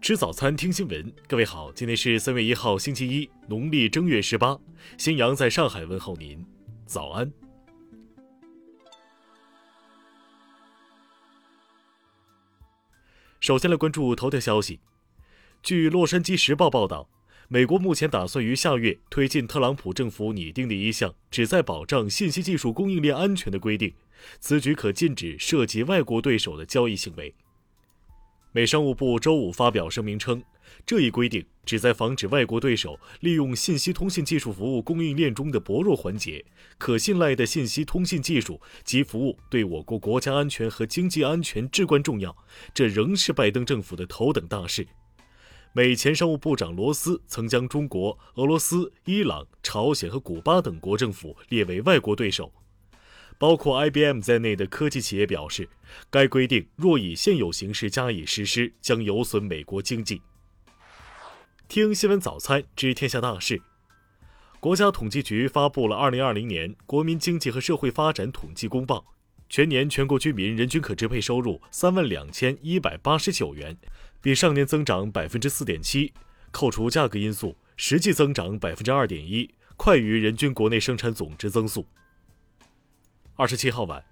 吃早餐，听新闻。各位好，今天是三月一号，星期一，农历正月十八。新阳在上海问候您，早安。首先来关注头条消息。据《洛杉矶时报》报道，美国目前打算于下月推进特朗普政府拟定的一项旨在保障信息技术供应链安全的规定，此举可禁止涉及外国对手的交易行为。美商务部周五发表声明称，这一规定旨在防止外国对手利用信息通信技术服务供应链中的薄弱环节。可信赖的信息通信技术及服务对我国国家安全和经济安全至关重要，这仍是拜登政府的头等大事。美前商务部长罗斯曾将中国、俄罗斯、伊朗、朝鲜和古巴等国政府列为外国对手。包括 IBM 在内的科技企业表示，该规定若以现有形式加以实施，将有损美国经济。听新闻早餐知天下大事。国家统计局发布了《二零二零年国民经济和社会发展统计公报》，全年全国居民人均可支配收入三万两千一百八十九元，比上年增长百分之四点七，扣除价格因素，实际增长百分之二点一，快于人均国内生产总值增速。二十七号晚，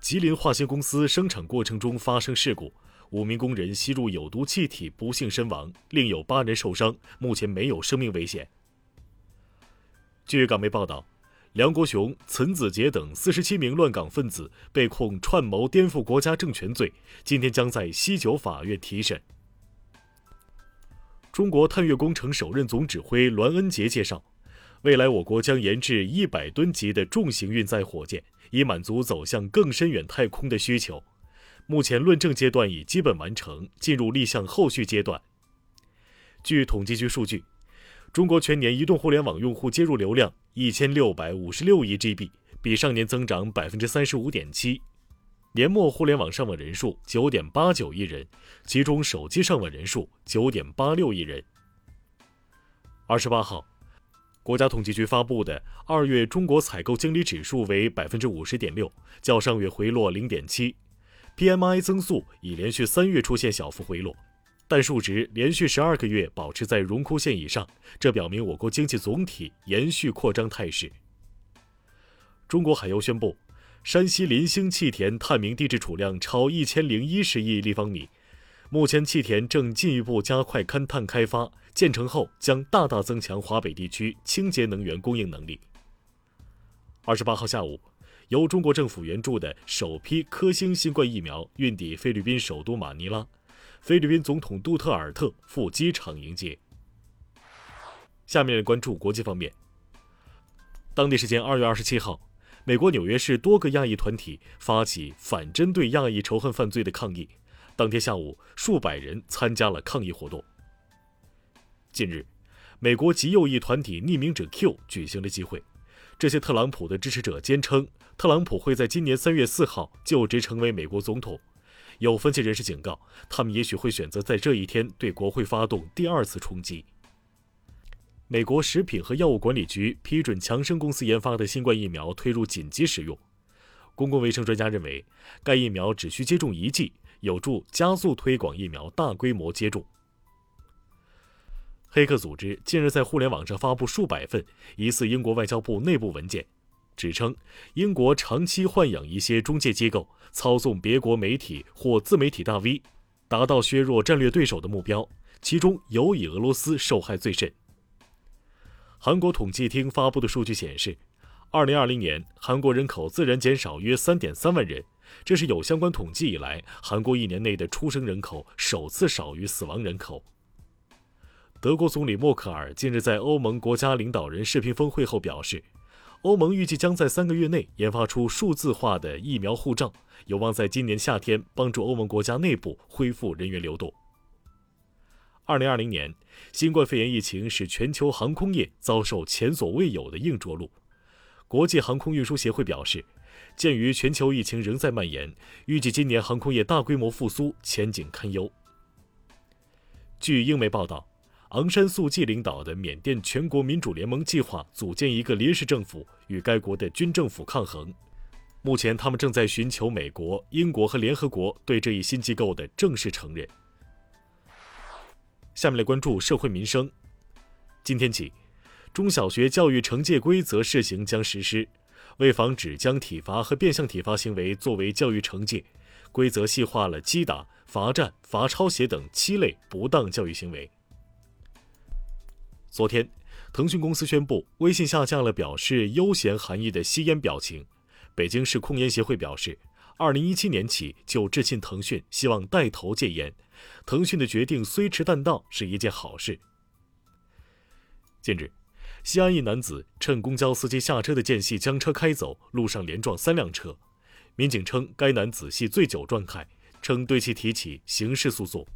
吉林化纤公司生产过程中发生事故，五名工人吸入有毒气体不幸身亡，另有八人受伤，目前没有生命危险。据港媒报道，梁国雄、岑子杰等四十七名乱港分子被控串谋颠覆国家政权罪，今天将在西九法院提审。中国探月工程首任总指挥栾恩杰介绍，未来我国将研制一百吨级的重型运载火箭。以满足走向更深远太空的需求。目前论证阶段已基本完成，进入立项后续阶段。据统计局数据，中国全年移动互联网用户接入流量一千六百五十六亿 GB，比上年增长百分之三十五点七。年末互联网上网人数九点八九亿人，其中手机上网人数九点八六亿人。二十八号。国家统计局发布的二月中国采购经理指数为百分之五十点六，较上月回落零点七。PMI 增速已连续三月出现小幅回落，但数值连续十二个月保持在荣枯线以上，这表明我国经济总体延续扩张态势。中国海油宣布，山西临兴气田探明地质储量超一千零一十亿立方米。目前，气田正进一步加快勘探开发，建成后将大大增强华北地区清洁能源供应能力。二十八号下午，由中国政府援助的首批科兴新冠疫苗运抵菲律宾首都马尼拉，菲律宾总统杜特尔特赴机场迎接。下面关注国际方面。当地时间二月二十七号，美国纽约市多个亚裔团体发起反针对亚裔仇恨犯罪的抗议。当天下午，数百人参加了抗议活动。近日，美国极右翼团体匿名者 Q 举行了集会，这些特朗普的支持者坚称，特朗普会在今年三月四号就职成为美国总统。有分析人士警告，他们也许会选择在这一天对国会发动第二次冲击。美国食品和药物管理局批准强生公司研发的新冠疫苗推入紧急使用。公共卫生专家认为，该疫苗只需接种一剂。有助加速推广疫苗大规模接种。黑客组织近日在互联网上发布数百份疑似英国外交部内部文件，指称英国长期豢养一些中介机构，操纵别国媒体或自媒体大 V，达到削弱战略对手的目标，其中尤以俄罗斯受害最甚。韩国统计厅发布的数据显示，二零二零年韩国人口自然减少约三点三万人。这是有相关统计以来，韩国一年内的出生人口首次少于死亡人口。德国总理默克尔近日在欧盟国家领导人视频峰会后表示，欧盟预计将在三个月内研发出数字化的疫苗护照，有望在今年夏天帮助欧盟国家内部恢复人员流动。二零二零年，新冠肺炎疫情使全球航空业遭受前所未有的硬着陆。国际航空运输协会表示。鉴于全球疫情仍在蔓延，预计今年航空业大规模复苏前景堪忧。据英媒报道，昂山素季领导的缅甸全国民主联盟计划组建一个临时政府，与该国的军政府抗衡。目前，他们正在寻求美国、英国和联合国对这一新机构的正式承认。下面来关注社会民生。今天起，中小学教育惩戒规则试行将实施。为防止将体罚和变相体罚行为作为教育惩戒，规则细化了击打、罚站、罚抄写等七类不当教育行为。昨天，腾讯公司宣布，微信下架了表示悠闲含义的吸烟表情。北京市控烟协会表示，二零一七年起就致信腾讯，希望带头戒烟。腾讯的决定虽迟但到，是一件好事。近日。西安一男子趁公交司机下车的间隙将车开走，路上连撞三辆车。民警称该男子系醉酒状态，称对其提起刑事诉讼。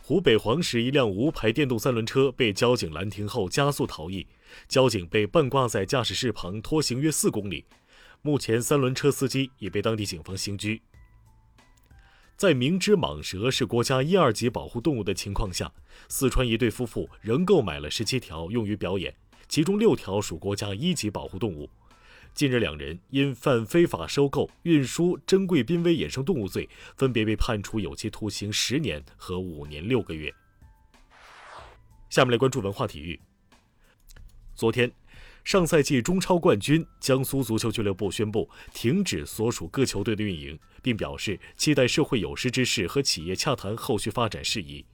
湖北黄石一辆无牌电动三轮车被交警拦停后加速逃逸，交警被半挂在驾驶室旁拖行约四公里。目前，三轮车司机已被当地警方刑拘。在明知蟒蛇是国家一二级保护动物的情况下，四川一对夫妇仍购买了十七条用于表演，其中六条属国家一级保护动物。近日，两人因犯非法收购、运输珍贵濒危野生动物罪，分别被判处有期徒刑十年和五年六个月。下面来关注文化体育。昨天。上赛季中超冠军江苏足球俱乐部宣布停止所属各球队的运营，并表示期待社会有识之士和企业洽谈后续发展事宜。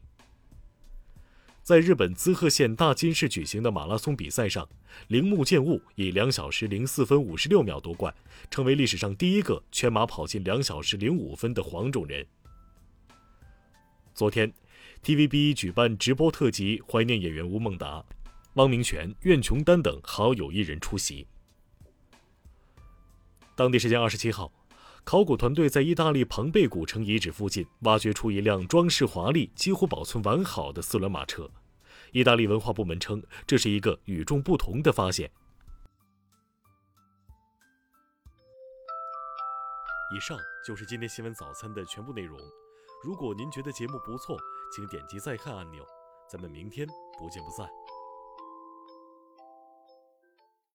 在日本滋贺县大津市举行的马拉松比赛上，铃木健悟以两小时零四分五十六秒夺冠，成为历史上第一个全马跑进两小时零五分的黄种人。昨天，TVB 举办直播特辑，怀念演员吴孟达。汪明荃、苑琼丹等好友一人出席。当地时间二十七号，考古团队在意大利庞贝古城遗址附近挖掘出一辆装饰华丽、几乎保存完好的四轮马车。意大利文化部门称，这是一个与众不同的发现。以上就是今天新闻早餐的全部内容。如果您觉得节目不错，请点击再看按钮。咱们明天不见不散。